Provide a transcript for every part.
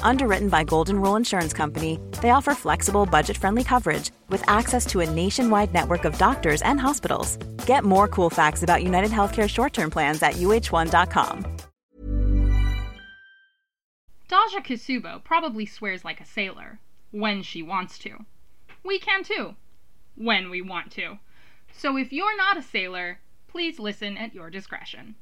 Underwritten by Golden Rule Insurance Company, they offer flexible, budget friendly coverage with access to a nationwide network of doctors and hospitals. Get more cool facts about United Healthcare short term plans at uhone.com. Daja Kisubo probably swears like a sailor when she wants to. We can too when we want to. So if you're not a sailor, please listen at your discretion.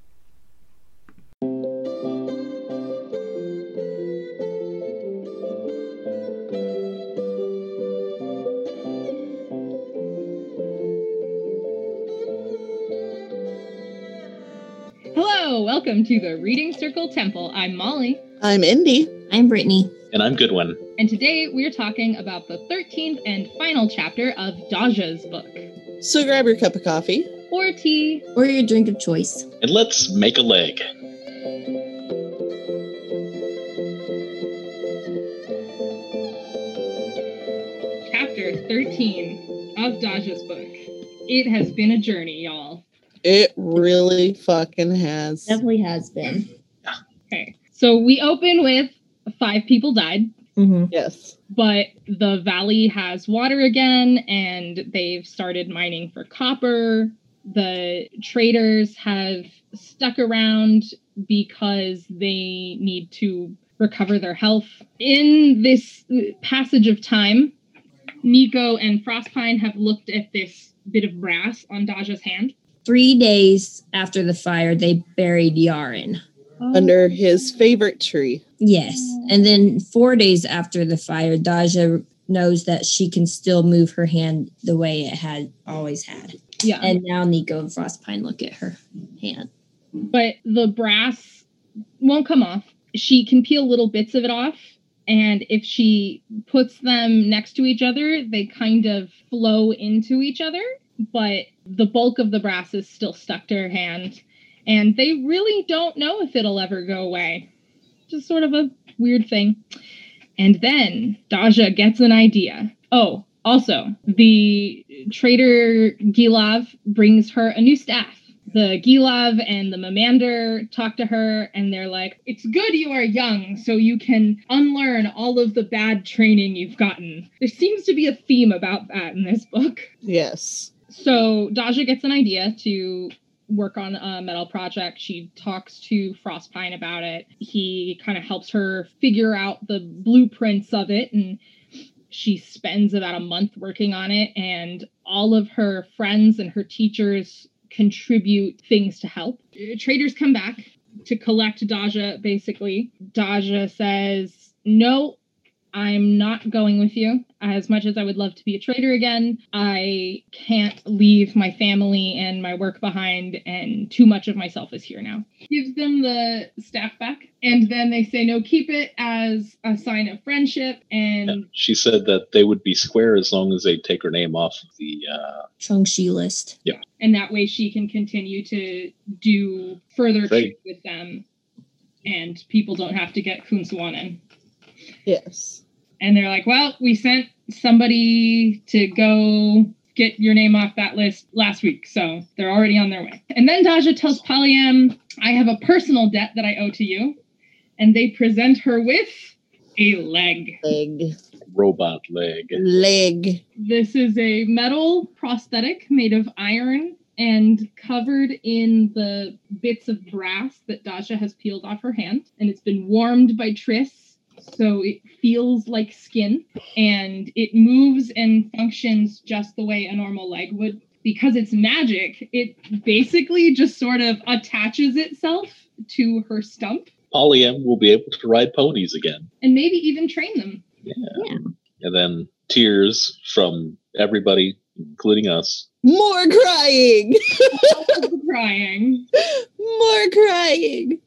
Hello, welcome to the Reading Circle Temple. I'm Molly, I'm Indy. I'm Brittany. And I'm Goodwin. and today we're talking about the 13th and final chapter of Daja's book, So grab your cup of coffee. or tea. Or your drink of choice. And let's make a leg. Chapter 13 of Daja's book. It has been a journey, y'all. It really fucking has. Definitely has been. Okay, so we open with five people died, Mm-hmm. Yes. but the valley has water again and they've started mining for copper. The traders have stuck around because they need to recover their health. In this passage of time, Niko and Frostpine have looked at this bit of brass on Daja's hand. Three days after the fire, they buried Yarrun. Under his favorite tree. Yes. And then four days after the fire, Daja knows that she can still move her hand the way it had always had. Yeah. And now Niko and Frostpine look at her hand. but the brass won't come off. She can peel little bits of it off, and if she puts them next to each other, they kind of flow into each other. But the bulk of the brass is still stuck to her hand, and they really don't know if it'll ever go away. Just sort of a weird thing. And then Daja gets an idea. Oh, also, the trader Gilav brings her a new staff. The Gilav and the Mamander talk to her, and they're like, It's good you are young, so you can unlearn all of the bad training you've gotten. There seems to be a theme about that in this book. Yes. So Daja gets an idea to work on a metal project. She talks to Frostpine about it. He kind of helps her figure out the blueprints of it and she spends about a month working on it and all of her friends and her teachers contribute things to help. Traders come back to collect Daja basically. Daja says, "No, I'm not going with you. As much as I would love to be a trader again, I can't leave my family and my work behind, and too much of myself is here now. Gives them the staff back, and then they say, No, keep it as a sign of friendship. And Yeah. She said that they would be square as long as they take her name off of the. Uh, Chungshi list. Yeah. And that way she can continue to do further trade with them, and people don't have to get Kunsuanen. Yes. And they're like, well, we sent somebody to go get your name off that list last week. So they're already on their way. And then Daja tells Polyam, I have a personal debt that I owe to you. And they present her with a leg. Leg. Robot leg. Leg. This is a metal prosthetic made of iron and covered in the bits of brass that Daja has peeled off her hand. And it's been warmed by Tris so it feels like skin and it moves and functions just the way a normal leg would because it's magic it basically just sort of attaches itself to her stump Polyam will be able to ride ponies again. and maybe even train them Yeah. Yeah. And then tears from everybody, including us. More crying. crying More crying.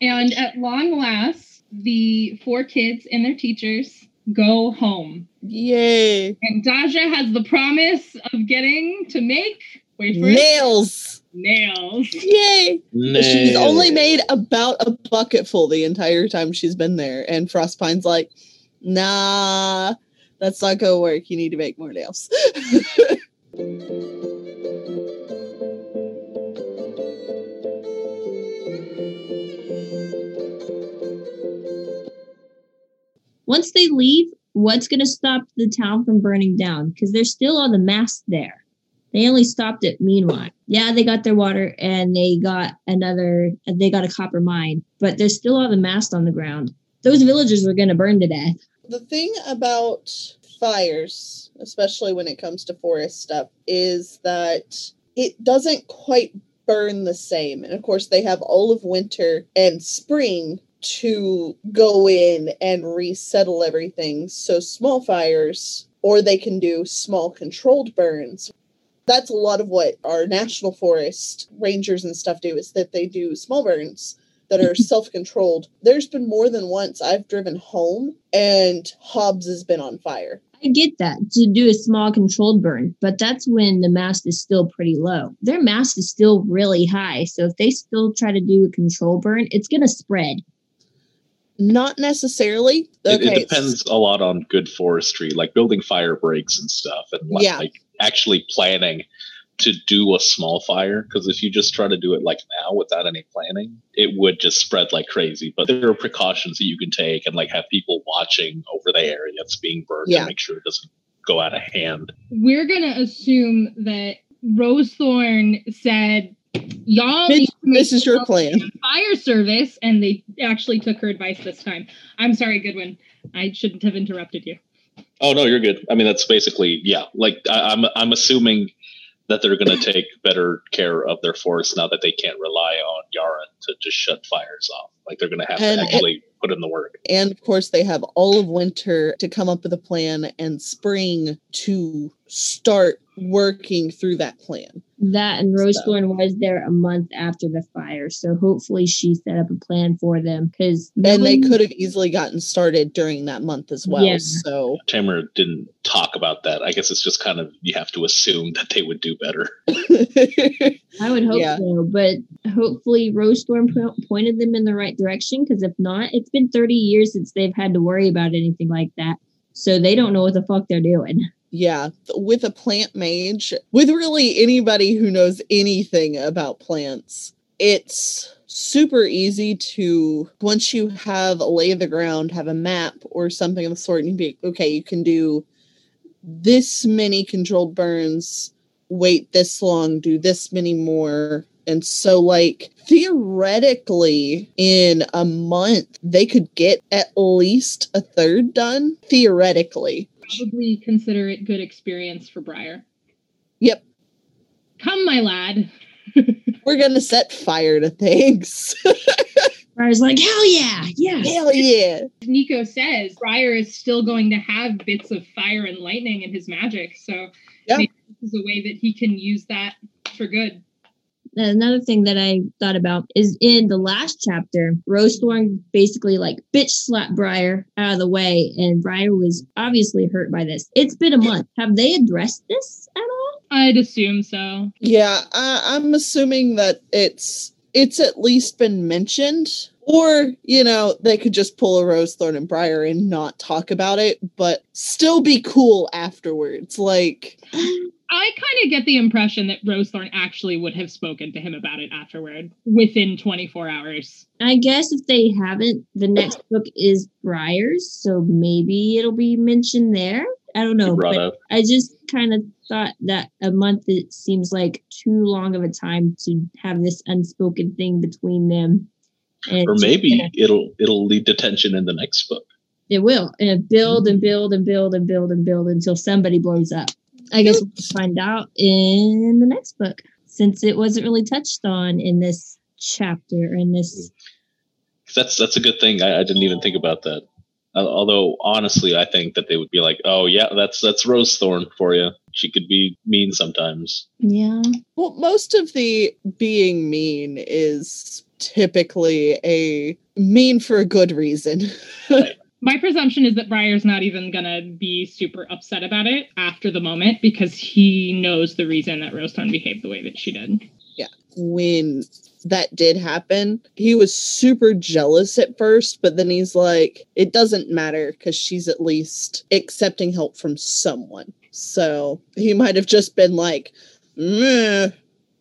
and at long last the four kids and their teachers go home Yay. and Daja has the promise of getting to make wait for it Nails. nails Yay. She's only made about a bucket full the entire time she's been there. And Frostpine's like, nah, that's not gonna work. You need to make more nails. Once they leave, what's going to stop the town from burning down? Because there's still all the masts there. They only stopped it meanwhile. Yeah, they got their water and they got another, they got a copper mine, but there's still all the mast on the ground. Those villagers are going to burn to death. the thing about fires, especially when it comes to forest stuff, is that it doesn't quite burn the same. And of course, they have all of winter and spring to go in and resettle everything. So, small fires, or they can do small controlled burns. That's a lot of what our national forest rangers and stuff do is that they do small burns that are self-controlled. There's been more than once I've driven home and Hobbs has been on fire. I get that to do a small controlled burn, but that's when the mast is still pretty low. Their mast is still really high. So if they still try to do a control burn, it's going to spread. Not necessarily. It, Okay. it depends a lot on good forestry, like building fire breaks and stuff, and like, Yeah. like actually planning to do a small fire. Because if you just try to do it like now without any planning, it would just spread like crazy. But there are precautions that you can take, and like have people watching over the area that's being burned Yeah. to make sure it doesn't go out of hand. we're gonna assume that Rosethorn said, "Y'all Bitch, need to make this is your plan. fire service," and they actually took her advice this time. I'm sorry, Goodwin. I shouldn't have interrupted you. Oh no, you're good. I mean, that's basically yeah. Like I, I'm I'm assuming that they're going to take better care of their forest now that they can't rely on Yara to just shut fires off. Like they're going to have And to it- actually put in the work. And of course, they have all of winter to come up with a plan and spring to start working through that plan. That and Rosethorn was there a month after the fire. So hopefully she set up a plan for them because And they could have easily gotten started during that month as well. Yeah. So, Tamora didn't talk about that. I guess it's just kind of you have to assume that they would do better. I would hope Yeah. so, but hopefully Rosethorn po- pointed them in the right direction. Because if not, it's been 30 years since they've had to worry about anything like that. So they don't know what the fuck they're doing. Yeah, with a plant mage, with really anybody who knows anything about plants, it's super easy to once you have a lay of the ground, have a map or something of the sort, and be okay, you can do this many controlled burns, wait this long, do this many more. And so, like, theoretically, in a month, they could get at least a third done. Theoretically. Probably consider it good experience for Briar. Yep. Come, my lad. We're gonna set fire to things. I was like, hell yeah, yeah. Hell yeah. Niko says Briar is still going to have bits of fire and lightning in his magic, so Yeah. maybe this is a way that he can use that for good. Another thing that I thought about is in the last chapter, Rosethorn basically like bitch slapped Briar out of the way, and Briar was obviously hurt by this. It's been a month. Have they addressed this at all? I'd assume so. Yeah, I, I'm assuming that it's it's at least been mentioned. Or, you know, they could just pull a Rose Thorn and Briar and not talk about it, but still be cool afterwards. Like, I kind of get the impression that Rosethorn actually would have spoken to him about it afterward within 24 hours. I guess if they haven't, the next book is Briars, so maybe it'll be mentioned there. I don't know. brought But up. I just kind of thought that a month it seems like too long of a time to have this unspoken thing between them. And Or maybe kinda- it'll it'll lead to tension in the next book. it will and build and build and build and build and build until somebody blows up. I guess we'll find out in the next book since it wasn't really touched on in this chapter in this. That's that's a good thing. I, I didn't even think about that. Uh, although honestly, I think that they would be like, "Oh yeah, that's that's Rose Thorn for you. She could be mean sometimes." Yeah, well, most of the being mean is typically a mean for a good reason. My presumption is that Briar's not even gonna be super upset about it after the moment because he knows the reason that Rosethorn behaved the way that she did. Yeah. When that did happen, he was super jealous at first, but then he's like, it doesn't matter because she's at least accepting help from someone. So he might have just been like,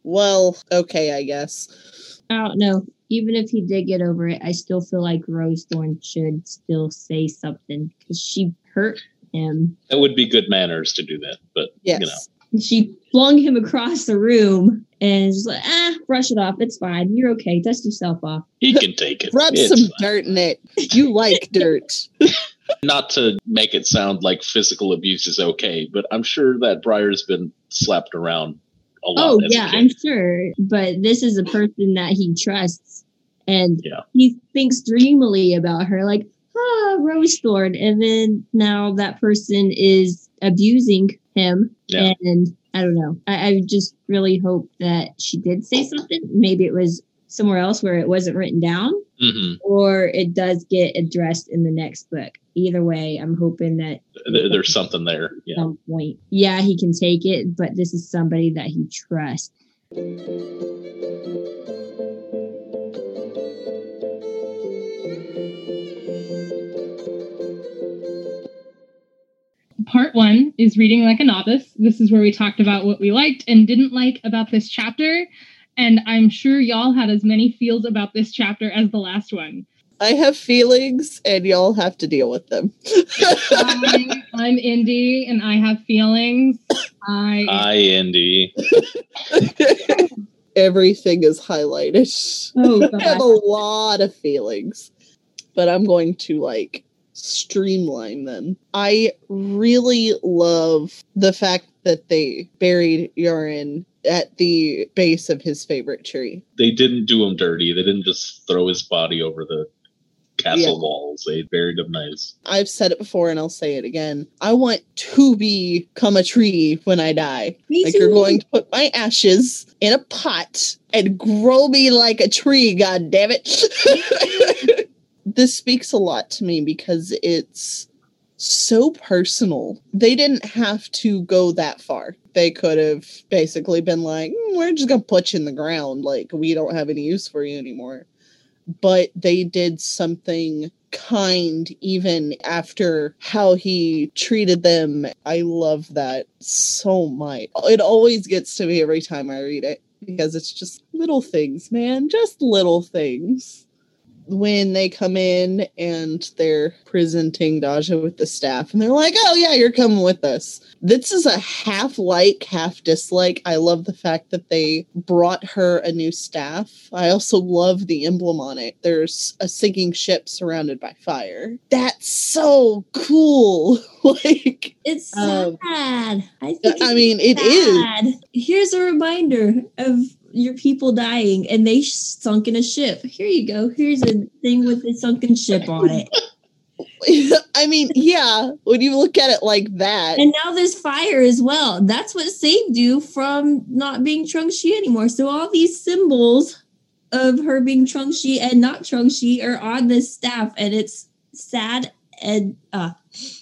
well, okay, I guess. I don't know. Even if he did get over it, I still feel like Rose Thorn should still say something because she hurt him. That would be good manners to do that, but Yes. you know, She flung him across the room and is like, ah, brush it off. It's fine. You're okay. Dust yourself off. he can take it. Rub It's some fine. dirt in it. You like dirt. Not to make it sound like physical abuse is okay, but I'm sure that Briar's been slapped around a lot. Oh, yeah. I'm sure. But this is a person that he trusts. And Yeah. he thinks dreamily about her, like, ah, Rose Thorn. And then now that person is abusing him. Yeah. And I don't know. I, I just really hope that she did say something. Maybe it was somewhere else where it wasn't written down, Mhm. or it does get addressed in the next book. Either way, I'm hoping that There's something there. at Yeah. some point, yeah, he can take it, but this is somebody that he trusts. Part one is reading like a novice. This is where we talked about what we liked and didn't like about this chapter. And I'm sure y'all had as many feels about this chapter as the last one. I have feelings and y'all have to deal with them. I, I'm indie and I have feelings. I Hi, Andy. Everything is highlighted. Oh, I have a lot of feelings, but I'm going to like streamline them. I really love the fact that they buried Yarrun at the base of his favorite tree. They didn't do him dirty. They didn't just throw his body over the castle Yeah. walls. They buried him nice. I've said it before and I'll say it again. I want to become a tree when I die. Me Like you're going to put my ashes in a pot and grow me like a tree, god damn it. this speaks a lot to me because it's so personal. They didn't have to go that far. They could have basically been like, "Mm, we're just gonna put you in the ground. Like we don't have any use for you anymore. But they did something kind even after how he treated them. I love that so much. It always gets to me every time I read it because it's just little things, man. Just little things. When they come in and they're presenting Daja with the staff, and they're like, Oh, yeah, you're coming with us. This is a half like, half dislike. I love the fact that they brought her a new staff. I also love the emblem on it. There's a sinking ship surrounded by fire. That's so cool. like, It's Um, sad. I think. I mean, it is. sad. Here's a reminder of your people dying, and they sunk in a ship. Here you go. Here's a thing with a sunken ship on it, I mean, yeah, when you look at it like that, and now there's fire as well. That's what saved you from not being Trungshi anymore. So all these symbols of her being Trungshi and not Trungshi are on this staff, and it's sad and uh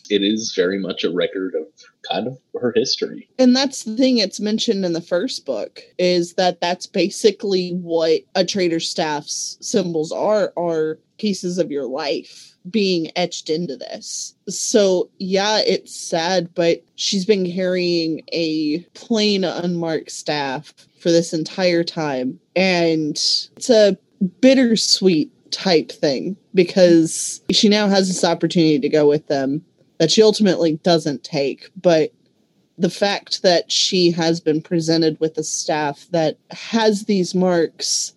It is very much a record of kind of her history. And that's the thing it's mentioned in the first book is that that's basically what a trader staff's symbols are are pieces of your life being etched into this. So, yeah, it's sad, but she's been carrying a plain unmarked staff for this entire time. And it's a bittersweet type thing because she now has this opportunity to go with them that she ultimately doesn't take. But the fact that she has been presented with a staff that has these marks.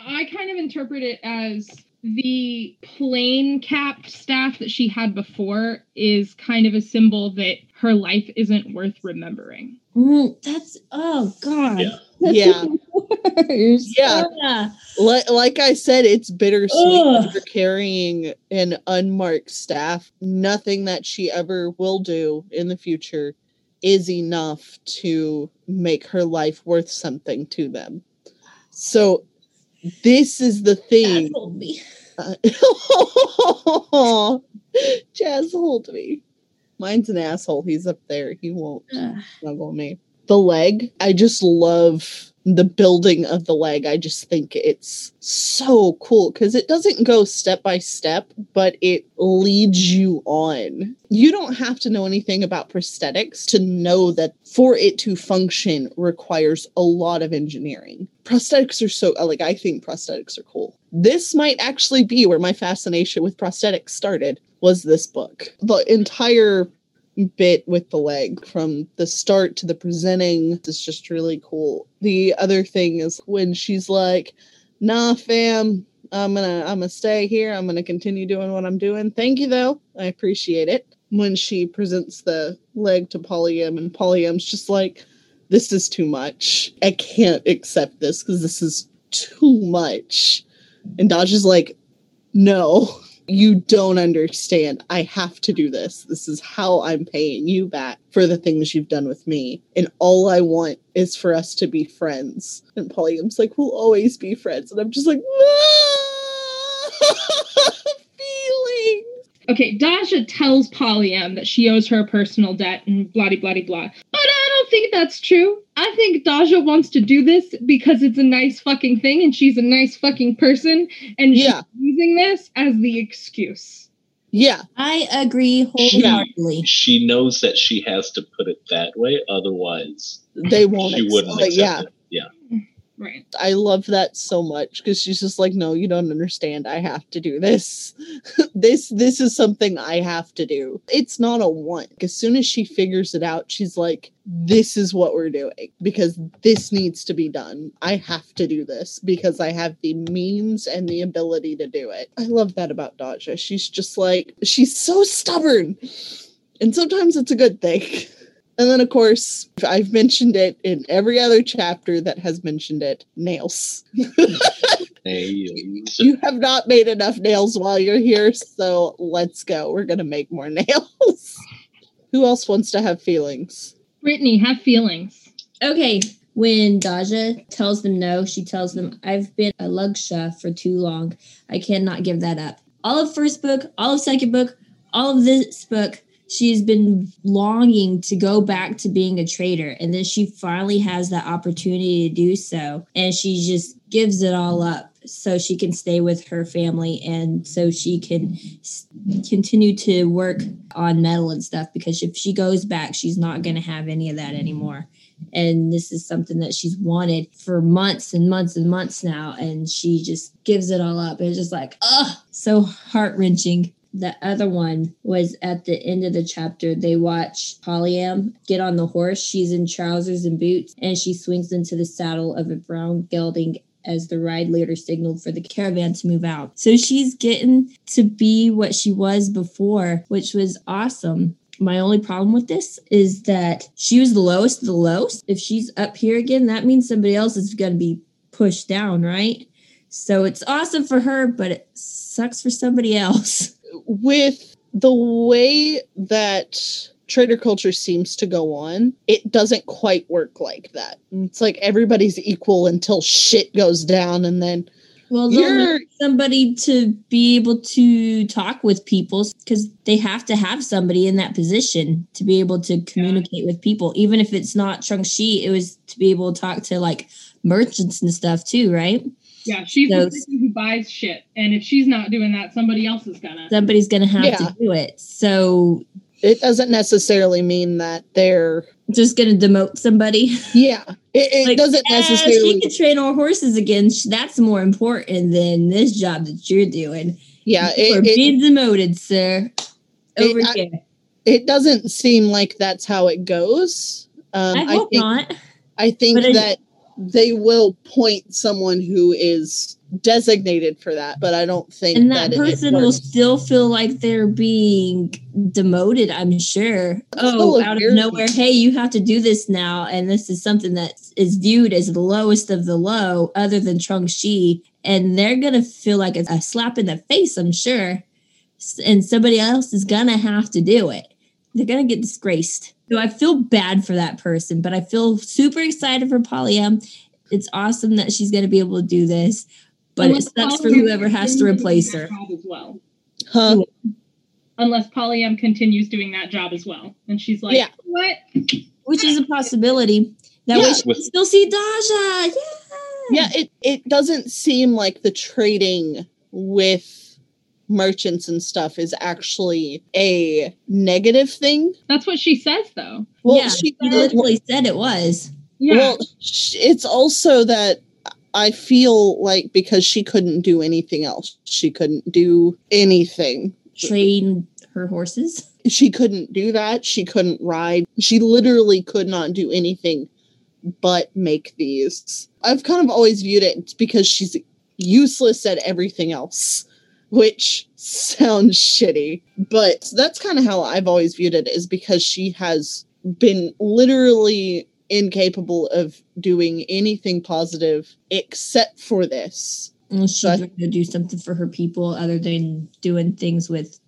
I kind of interpret it as the plain capped staff that she had before is kind of a symbol that her life isn't worth remembering. Mm, that's oh god. Yeah. Yeah. Yeah. Ah. Like, like I said, it's bittersweet for carrying an unmarked staff. Nothing that she ever will do in the future is enough to make her life worth something to them. So, this is the thing. Uh, Jazz, hold me. Mine's an asshole. He's up there. He won't snuggle me. The leg, I just love the building of the leg. I just think it's so cool because it doesn't go step by step, but it leads you on. You don't have to know anything about prosthetics to know that for it to function requires a lot of engineering. Prosthetics are so, like, I think prosthetics are cool. This might actually be where my fascination with prosthetics started was this book. The entire bit with the leg from the start to the presenting is just really cool. The other thing is when she's like, "Nah, fam, I'm gonna I'm gonna stay here. I'm gonna continue doing what I'm doing. Thank you though. I appreciate it." When she presents the leg to Polyam and Polyam's just like, "This is too much. I can't accept this because this is too much." And Daja is like, "No." You don't understand. I have to do this. This is how I'm paying you back for the things you've done with me. And all I want is for us to be friends. And Polyam's like, we'll always be friends. And I'm just like, feelings. Okay, Dasha tells Polyam that she owes her a personal debt and blah blah blah blah. But I think that's true. I think Dasha wants to do this because it's a nice fucking thing and she's a nice fucking person and she's Yeah. using this as the excuse. Yeah, I agree wholeheartedly. She knows that she has to put it that way, otherwise they won't. she wouldn't accept it. accept yeah, it. Right. I love that so much because she's just like, no, you don't understand. I have to do this. this this is something I have to do. It's not a want. As soon as she figures it out, she's like, this is what we're doing because this needs to be done. I have to do this because I have the means and the ability to do it. I love that about Daja. She's just like, she's so stubborn. And sometimes it's a good thing. And then, of course, I've mentioned it in every other chapter that has mentioned it nails. nails. You have not made enough nails while you're here, so let's go. We're going to make more nails. Who else wants to have feelings? Brittany, have feelings. Okay, when Daja tells them no, she tells them, I've been a lugsha for too long. I cannot give that up. All of first book, all of second book, all of this book, she's been longing to go back to being a trader. And then she finally has that opportunity to do so. And she just gives it all up so she can stay with her family and so she can continue to work on metal and stuff. Because if she goes back, she's not going to have any of that anymore and this is something that she's wanted for months and months and months now and she just gives it all up it's just like oh so heart-wrenching the other one was at the end of the chapter they watch polyam get on the horse she's in trousers and boots and she swings into the saddle of a brown gelding as the ride leader signaled for the caravan to move out. So she's getting to be what she was before, which was awesome. My only problem with this is that she was the lowest of the lowest. If she's up here again, that means somebody else is going to be pushed down, right? So it's awesome for her, but it sucks for somebody else. With the way that trader culture seems to go on, it doesn't quite work like that. It's like everybody's equal until shit goes down, and then Well, they'll You're- need somebody to be able to talk with people because they have to have somebody in that position to be able to communicate with people. Even if it's not Shang-Chi, it was to be able to talk to like merchants and stuff too, right? Yeah, she's the person who buys shit, and if she's not doing that, somebody else is gonna. Somebody's going to have Yeah. to do it. So It doesn't necessarily mean that they're just going to demote somebody. yeah. It, it Like, doesn't "Ah, necessarily she can train our horses again. That's more important than this job that you're doing. yeah. you are It, it, being demoted, sir. Over It- I- here. it doesn't seem like that's how it goes. Um, I hope think, not. I think But I- that they will point someone who is designated for that, but I don't think And that it person will still feel like they're being demoted, I'm sure. Oh, out of nowhere, hey, you have to do this now. And this is something that is viewed as the lowest of the low, other than Chung-Chi. And they're going to feel like a, a slap in the face, I'm sure. And somebody else is going to have to do it. They're going to get disgraced. So I feel bad for that person, but I feel super excited for Polyam. It's awesome that she's going to be able to do this, but Unless it sucks for whoever has to replace her. As well. Huh? Unless Polyam continues doing that job as well, and she's like, Yeah. "What? which is a possibility. That way Yeah. she can still see Daja. Yeah. Yeah, it, it doesn't seem like the trading with merchants and stuff is actually a negative thing. That's what she says, though." Well, yeah, she he literally said it was. Yeah, Well, it's also that I feel like because she couldn't do anything else, she couldn't do anything. Train her horses. She couldn't do that. She couldn't ride. She literally could not do anything but make these. I've kind of always viewed it because she's useless at everything else, which sounds shitty. But that's kind of how I've always viewed it is because she has been literally incapable of doing anything positive except for this. And she's But- going to do something for her people other than doing things with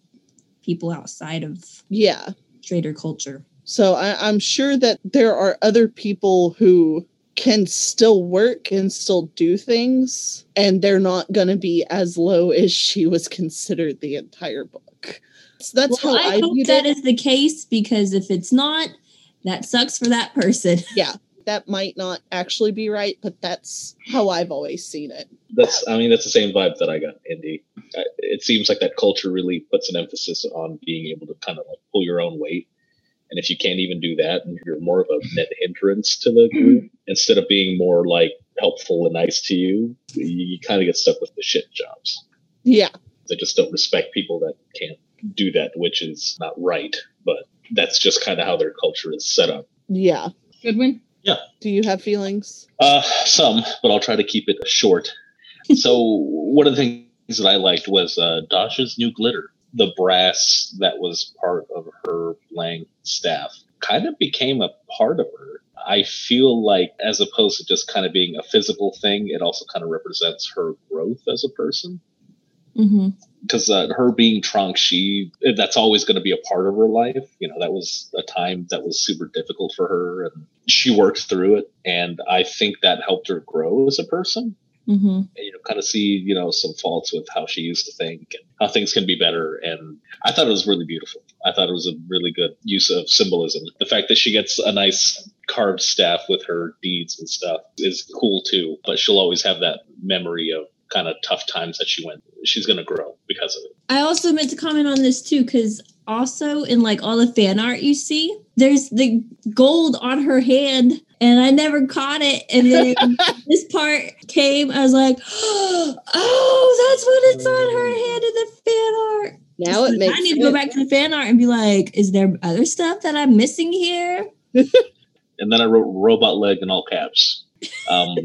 people outside of Yeah. trader culture. So I, I'm sure that there are other people who can still work and still do things, and they're not going to be as low as she was considered the entire book. So that's well, how I, I, hope viewed that it. is the case because if it's not, that sucks for that person. yeah, that might not actually be right, but that's how I've always seen it. That's, I mean, that's the same vibe that I got, Indy. It seems like that culture really puts an emphasis on being able to kind of like pull your own weight. And if you can't even do that, and you're more of a net hindrance to the group, instead of being more like helpful and nice to you, you, you kind of get stuck with the shit jobs. Yeah, They just don't respect people that can't do that, which is not right. But that's just kind of how their culture is set up. yeah. Goodwin. Yeah. Do you have feelings? Uh, some, but I'll try to keep it short. so one of the things that I liked was uh, Dasha's new glitter. The brass that was part of her Lang staff kind of became a part of her. I feel like, as opposed to just kind of being a physical thing, it also kind of represents her growth as a person. Mm-hmm. Because uh, her being trunk, she that's always going to be a part of her life. You know, that was a time that was super difficult for her, and she worked through it. And I think that helped her grow as a person Mm-hmm. and, you know, kind of see, you know, some faults with how she used to think and how things can be better. And I thought it was really beautiful. I thought it was a really good use of symbolism. The fact that she gets a nice carved staff with her deeds and stuff is cool too. But she'll always have that memory of kind of tough times that she went. She's going to grow because of it. I also meant to comment on this too, because also in like all the fan art you see, there's the gold on her hand, and I never caught it. And then this part came, I was like, oh, that's what it's on her hand in the fan art. Now it makes I need to go back to the fan art and be like, is there other stuff that I'm missing here? And then I wrote robot leg in all caps. Um,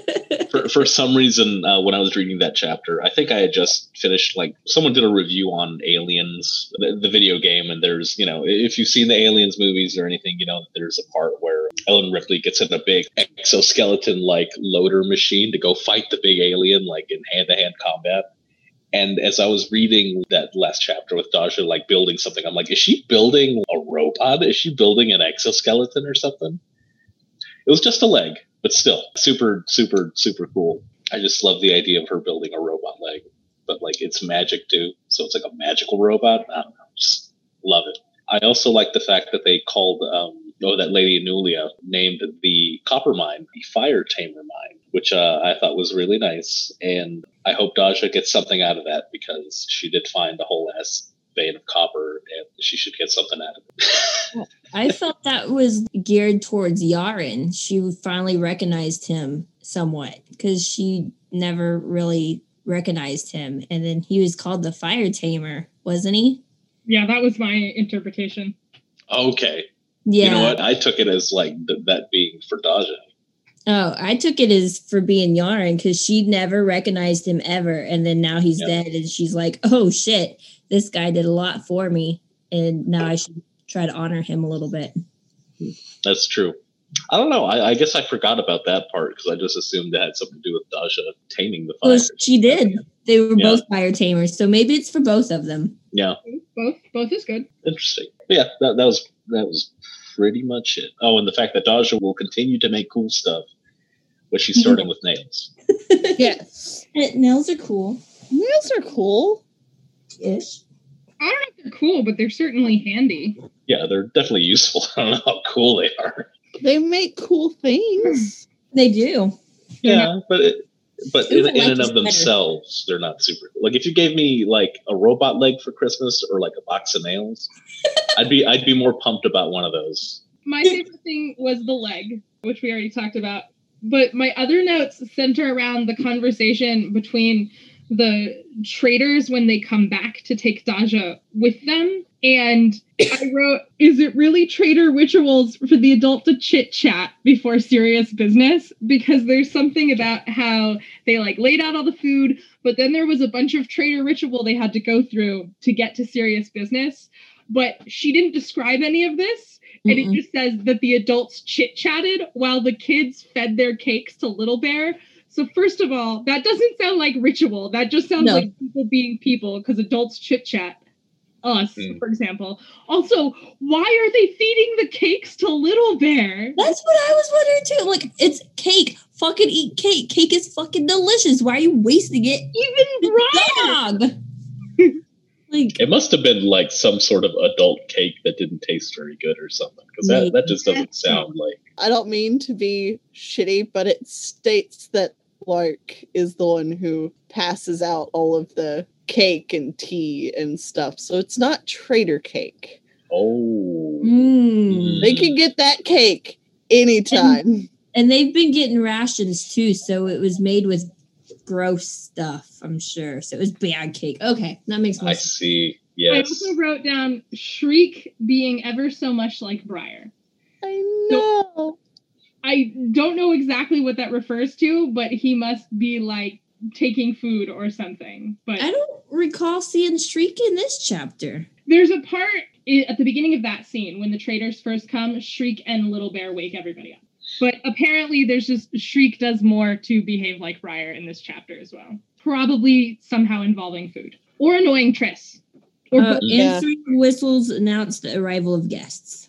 for, for some reason, uh, when I was reading that chapter, I think I had just finished, like, someone did a review on Aliens, the, the video game, and there's, you know, if you've seen the Aliens movies or anything, you know, there's a part where Ellen Ripley gets in a big exoskeleton like loader machine to go fight the big alien, like in hand to hand combat. And as I was reading that last chapter with Dasha, like building something, I'm like, is she building a robot? Is she building an exoskeleton or something? It was just a leg, but still super, super, super cool. I just love the idea of her building a robot leg, but like it's magic too. So it's like a magical robot. I don't know. Just love it. I also like the fact that they called, um, oh, that Lady Anulia named the copper mine the Fire Tamer mine, which uh, I thought was really nice. And I hope Daja gets something out of that because she did find a whole ass vein of copper and she should get something out of it. I felt that was geared towards Yarrun. She finally recognized him somewhat because she never really recognized him. And then he was called the Fire Tamer, wasn't he? Yeah, that was my interpretation. okay. Yeah. You know what? I took it as like th- that being for Daja. Oh, I took it as for being Yarrun because she never recognized him ever. And then now he's Yeah. dead. And she's like, oh shit, this guy did a lot for me. And now I should try to honor him a little bit. That's true. I don't know. I, I guess I forgot about that part because I just assumed it had something to do with Daja taming the Well, fire. she did. They were Yeah. both fire tamers. So maybe it's for both of them. Yeah, Both both is good. interesting. But yeah, that, that was that was pretty much it. Oh, and the fact that Daja will continue to make cool stuff, but she's starting with nails. Yes. Nails are cool. Nails are cool. Ish. I don't know if they're cool, but they're certainly handy. Yeah, they're definitely useful. I don't know how cool they are. They make cool things. They do. Yeah, but it, but in, in and this of better. themselves, they're not super. Like if you gave me like a robot leg for Christmas or like a box of nails, I'd be I'd be more pumped about one of those. My favorite thing was the leg, which we already talked about. But my other notes center around the conversation between the traders when they come back to take Daja with them. And I wrote, Is it really trader rituals for the adult to chit chat before serious business? Because there's something about how they like laid out all the food, but then there was a bunch of trader ritual they had to go through to get to serious business. But she didn't describe any of this and it Mm-mm. just says that the adults chit chatted while the kids fed their cakes to Little Bear. So first of all, that doesn't sound like ritual. That just sounds No. like people being people because adults chit chat. Us, Hmm. for example. Also, why are they feeding the cakes to Little Bear? That's what I was wondering too. Like, it's cake. Fucking eat cake. Cake is fucking delicious. Why are you wasting it? Even Brian. Dog. like, It must have been like some sort of adult cake that didn't taste very good or something because that, that just doesn't sound like. I don't mean to be shitty, but it states that Lark is the one who passes out all of the cake and tea and stuff. So it's not trader cake. Oh, mm. They can get that cake anytime. and they've been getting rations too. So it was made with gross stuff. I'm sure. So it was bad cake. Okay, that makes more I sense. see. Yes. I also wrote down Shriek being ever so much like Briar. I know. I don't know exactly what that refers to, but he must be like taking food or something. But I don't recall seeing Shriek in this chapter. there's a part at the beginning of that scene when the traders first come, Shriek and Little Bear wake everybody up. But apparently, there's just Shriek does more to behave like Briar in this chapter as well. Probably somehow involving food or annoying Tris. Or Uh, both. Yeah. Answering whistles announced the arrival of guests.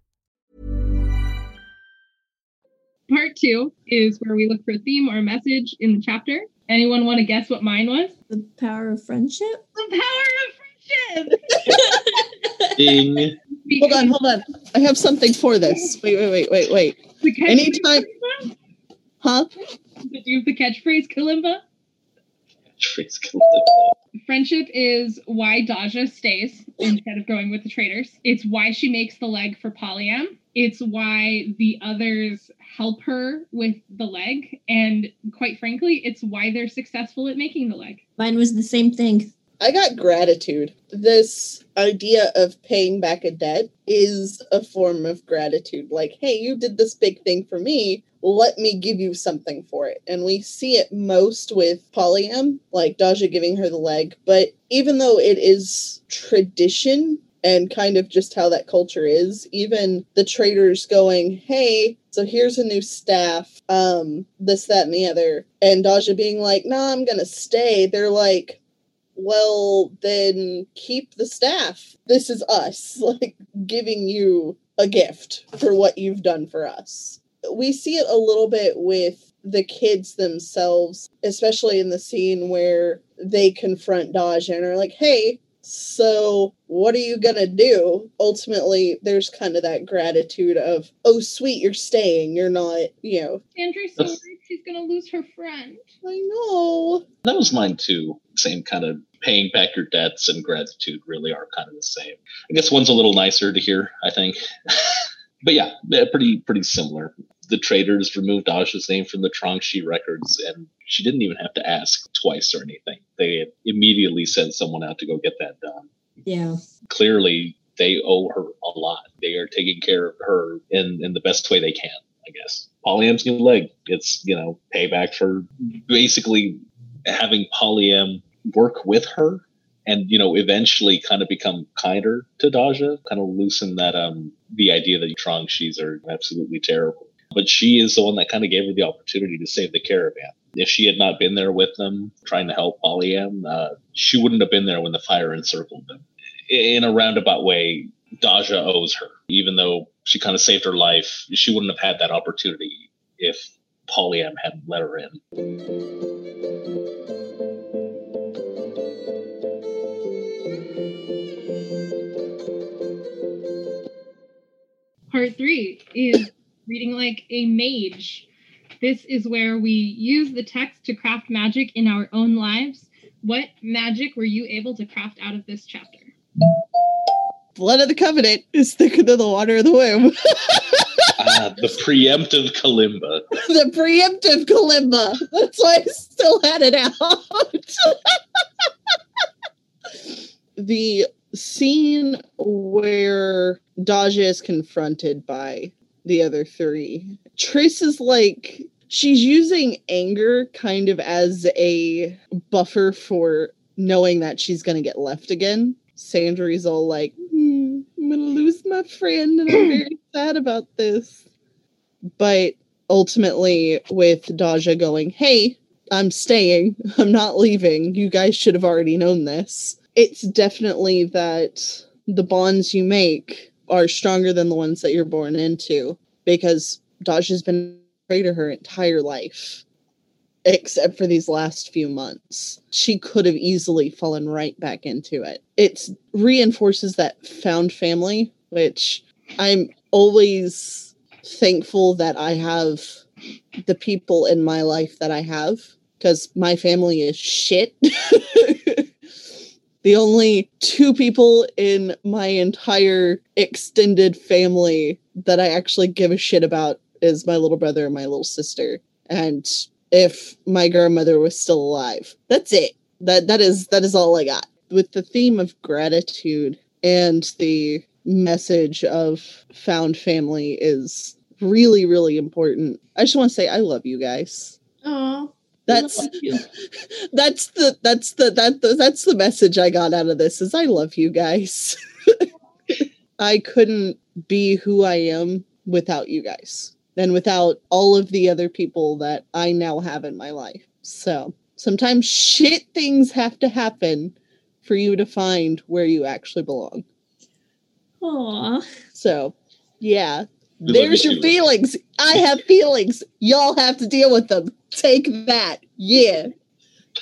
Part two is where we look for a theme or a message in the chapter. Anyone want to guess what mine was? The power of friendship? The power of friendship! Ding. Hold on, hold on. I have something for this. Wait, wait, wait, wait, wait. The catchphrase Anytime, huh? Do you have the catchphrase Kalimba? Catchphrase Friendship is why Daja stays instead of going with the traders. It's why she makes the leg for Polyam. It's why the others help her with the leg. And quite frankly, it's why they're successful at making the leg. Mine was the same thing. I got gratitude. This idea of paying back a debt is a form of gratitude. Like, hey, you did this big thing for me. Let me give you something for it. And we see it most with Polyam, like Daja giving her the leg. But even though it is tradition and kind of just how that culture is, even the traders going, hey, so here's a new staff, um, this, that, and the other. And Daja being like, nah, I'm gonna stay. They're like, well, then keep the staff. This is us, like giving you a gift for what you've done for us. We see it a little bit with the kids themselves, especially in the scene where they confront Daja and are like, hey, so what are you gonna do? Ultimately, there's kind of that gratitude of, oh, sweet, you're staying. You're not, you know, Sandry's so worried she's gonna lose her friend. I know. That was mine too. Same kind of paying back your debts and gratitude really are kind of the same. I guess one's a little nicer to hear, I think. but yeah, pretty pretty similar. The traders removed Daja's name from the Trangshi records, and she didn't even have to ask twice or anything. They immediately sent someone out to go get that done. Yeah. Clearly, they owe her a lot. They are taking care of her in, in the best way they can, I guess. Polyam's new leg. It's, you know, payback for basically having Polyam work with her and, you know, eventually kind of become kinder to Daja, kind of loosen that, um, the idea that Trangshis are absolutely terrible. But she is the one that kind of gave her the opportunity to save the caravan. If she had not been there with them, trying to help Polyam, uh, she wouldn't have been there when the fire encircled them. In a roundabout way, Daja owes her. Even though she kind of saved her life, she wouldn't have had that opportunity if Polyam hadn't let her in. Part three is reading like a mage. This is where we use the text to craft magic in our own lives. What magic were you able to craft out of this chapter? Blood of the covenant is thicker than the water of the womb. Ah, the preemptive kalimba. the preemptive kalimba. That's why I still had it out. the scene where Daja is confronted by the other three. Tris is like she's using anger kind of as a buffer for knowing that she's going to get left again. Sandry's all like, I'm to lose my friend and I'm very sad about this. But ultimately, with Daja going, hey, I'm staying, I'm not leaving, you guys should have already known this. It's definitely that the bonds you make are stronger than the ones that you're born into because Daja's been afraid of her entire life except for these last few months. She could have easily fallen right back into it. It reinforces that found family, which I'm always thankful that I have the people in my life that I have because my family is shit. the only two people in my entire extended family that I actually give a shit about is my little brother and my little sister. And if my grandmother was still alive. That's it. That that is that is all I got. With the theme of gratitude and the message of found family is really really important. I just want to say I love you guys. Oh, that's that's the that's the that the, that's the message I got out of this is I love you guys. I couldn't be who I am without you guys and without all of the other people that I now have in my life. So sometimes shit things have to happen for you to find where you actually belong. Aw. So, yeah. We There's your too. feelings. I have feelings. Y'all have to deal with them. Take that. Yeah.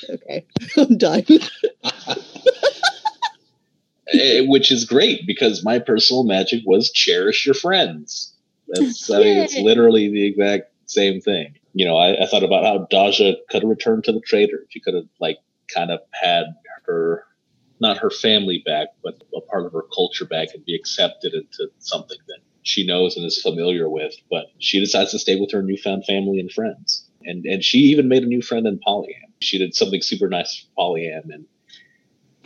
Okay. I'm done. Eh, which is great because my personal magic was cherish your friends. That's I mean it's literally the exact same thing. You know, I, I thought about how Daja could have returned to the trader. She could have like kind of had her not her family back, but a part of her culture back and be accepted into something that she knows and is familiar with. But she decides to stay with her newfound family and friends. And and she even made a new friend in Polyam. She did something super nice for Polyam and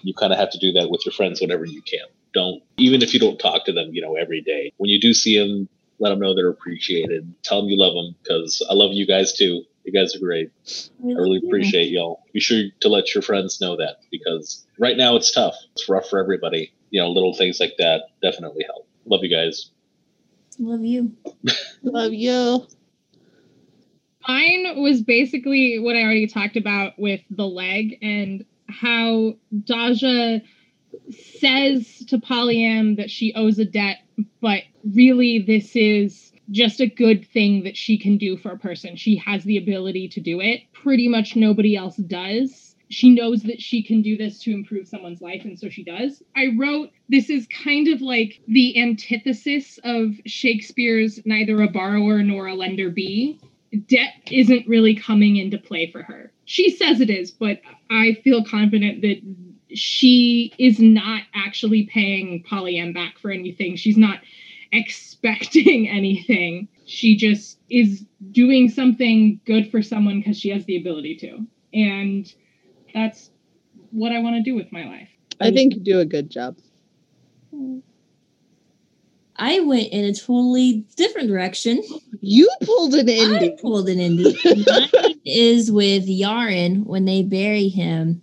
you kind of have to do that with your friends whenever you can. Don't even if you don't talk to them, you know, every day. When you do see them, let them know they're appreciated. Tell them you love them because I love you guys too. You guys are great. I really appreciate y'all. Be sure to let your friends know that because right now it's tough. It's rough for everybody. You know, little things like that definitely help. Love you guys. Love you. Love you. Mine was basically what I already talked about with the leg and how Daja says to Polyam that she owes a debt, but really this is just a good thing that she can do for a person. She has the ability to do it. Pretty much nobody else does. She knows that she can do this to improve someone's life, and so she does. I wrote this is kind of like the antithesis of Shakespeare's neither a borrower nor a lender be debt isn't really coming into play for her. She says it is, but I feel confident that she is not actually paying Polyam back for anything. She's not expecting anything. She just is doing something good for someone because she has the ability to. And that's what I want to do with my life. I think you do a good job. I went in a totally different direction. You pulled an indie. I pulled an indie. Mine is with Yarrun when they bury him.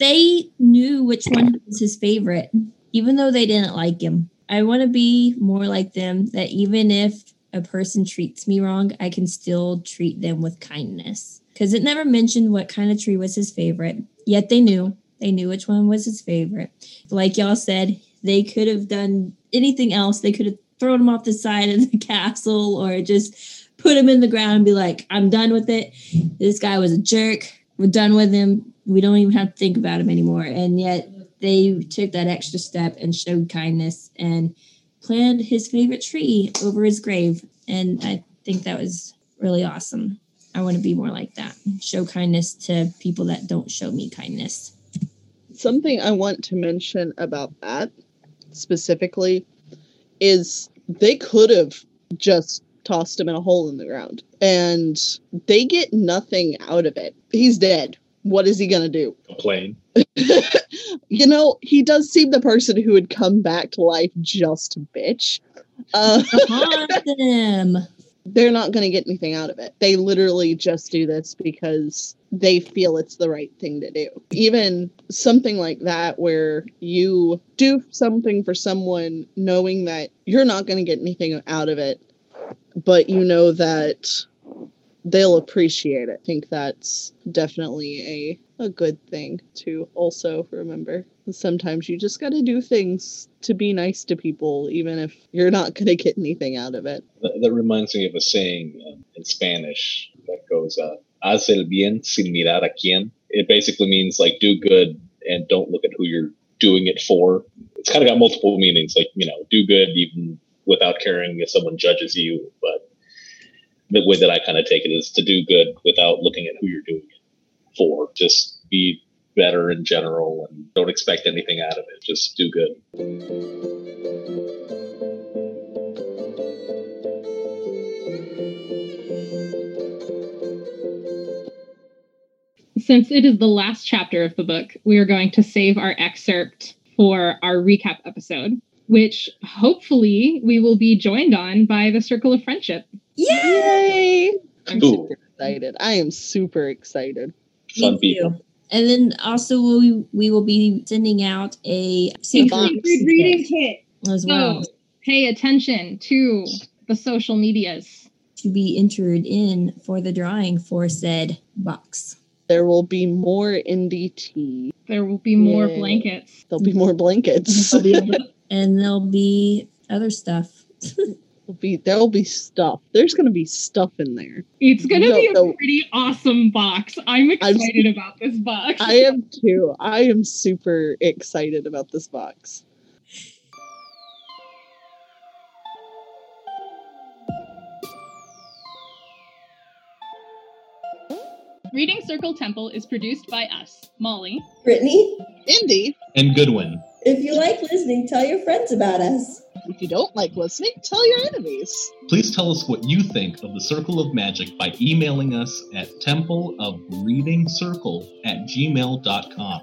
They knew which one was his favorite, even though they didn't like him. I want to be more like them, that even if a person treats me wrong, I can still treat them with kindness. Because it never mentioned what kind of tree was his favorite, yet they knew. They knew which one was his favorite. Like y'all said, they could have done anything else. They could have thrown him off the side of the castle or just put him in the ground and be like, I'm done with it. This guy was a jerk. We're done with him. We don't even have to think about him anymore. And yet they took that extra step and showed kindness and planted his favorite tree over his grave. And I think that was really awesome. I want to be more like that. Show kindness to people that don't show me kindness. Something I want to mention about that specifically is they could have just tossed him in a hole in the ground and they get nothing out of it. He's dead. What is he going to do? Complain. you know, he does seem the person who would come back to life just to bitch. Uh, Haunt them. they're not going to get anything out of it. They literally just do this because they feel it's the right thing to do. Even something like that, where you do something for someone knowing that you're not going to get anything out of it, but you know that they'll appreciate it. I think that's definitely a a good thing to also remember. Sometimes you just got to do things to be nice to people, even if you're not going to get anything out of it. That, reminds me of a saying um, in Spanish that goes, uh, "Haz el bien sin mirar a quién." It basically means like do good and don't look at who you're doing it for. It's kind of got multiple meanings, like you know, do good even without caring if someone judges you. But the way that I kind of take it is to do good without looking at who you're doing it for. Just be better in general and don't expect anything out of it. Just do good. Since it is the last chapter of the book, we are going to save our excerpt for our recap episode, which hopefully we will be joined on by the Circle of Friendship. Yay! I'm Ooh. super excited. I am super excited. Fun Me people. And then also we we will be sending out a secret box. Secret reading kit. as well So pay attention to the social medias. to be entered in for the drawing for said box. There will be more NDT. There will be more Yay. blankets. There'll be more blankets. There'll be- and there'll be other stuff. There'll be there'll be stuff. There's gonna be stuff in there. It's gonna No, be a no. pretty awesome box. I'm I'm- excited about this box. I am too. I am super excited about this box. Reading Circle Temple is produced by us, Molly, Brittany, Indy, And Goodwin. If you like listening, tell your friends about us. if you don't like listening, tell your enemies. Please tell us what you think of the Circle of Magic by emailing us at templeofreadingcircle at gmail.com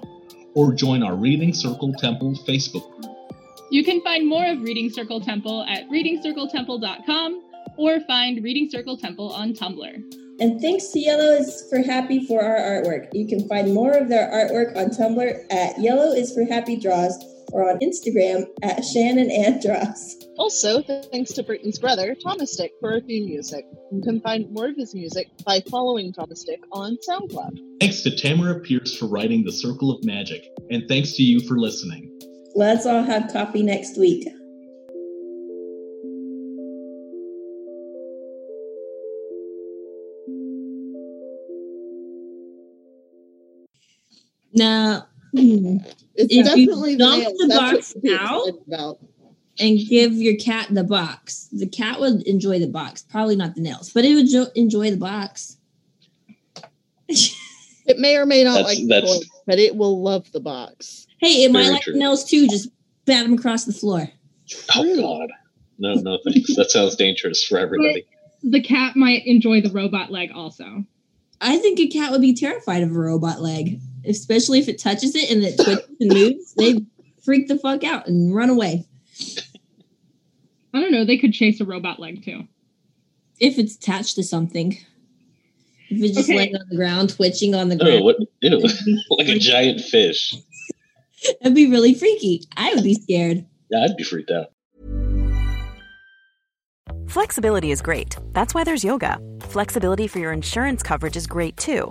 or join our Reading Circle Temple Facebook group. You can find more of Reading Circle Temple at readingcircletemple.com or find Reading Circle Temple on Tumblr. And thanks to Yellow is for Happy for our artwork. You can find more of their artwork on Tumblr at Yellow is for Happy Draws or on Instagram at Shannon and Draws. Also, thanks to Britain's brother, Thomas Dick, for our theme music. You can find more of his music by following Thomas Dick on SoundCloud. Thanks to Tamora Pierce for writing The Circle of Magic, and thanks to you for listening. Let's all have coffee next week. Now, It's If you definitely dump nails. the box what out- about. and give your cat the box. The cat would enjoy the box, probably not the nails, but it would jo- enjoy the box. It may or may not That's- like the that's- toys, but it will love the box. Hey, it might like true. the nails too. Just bat them across the floor. Oh, God. No, no thanks. that sounds dangerous for everybody. The cat might enjoy the robot leg also. I think a cat would be terrified of a robot leg, especially if it touches it and it twitches and moves. They freak the fuck out and run away. I don't know, they could chase a robot leg too. If it's attached to something. If it's just Okay. laying on the ground, twitching on the Oh, ground, what? Ew. like a giant fish. that'd be really freaky. I would be scared. Yeah, I'd be freaked out. Flexibility is great. That's why there's yoga. Flexibility for your insurance coverage is great too.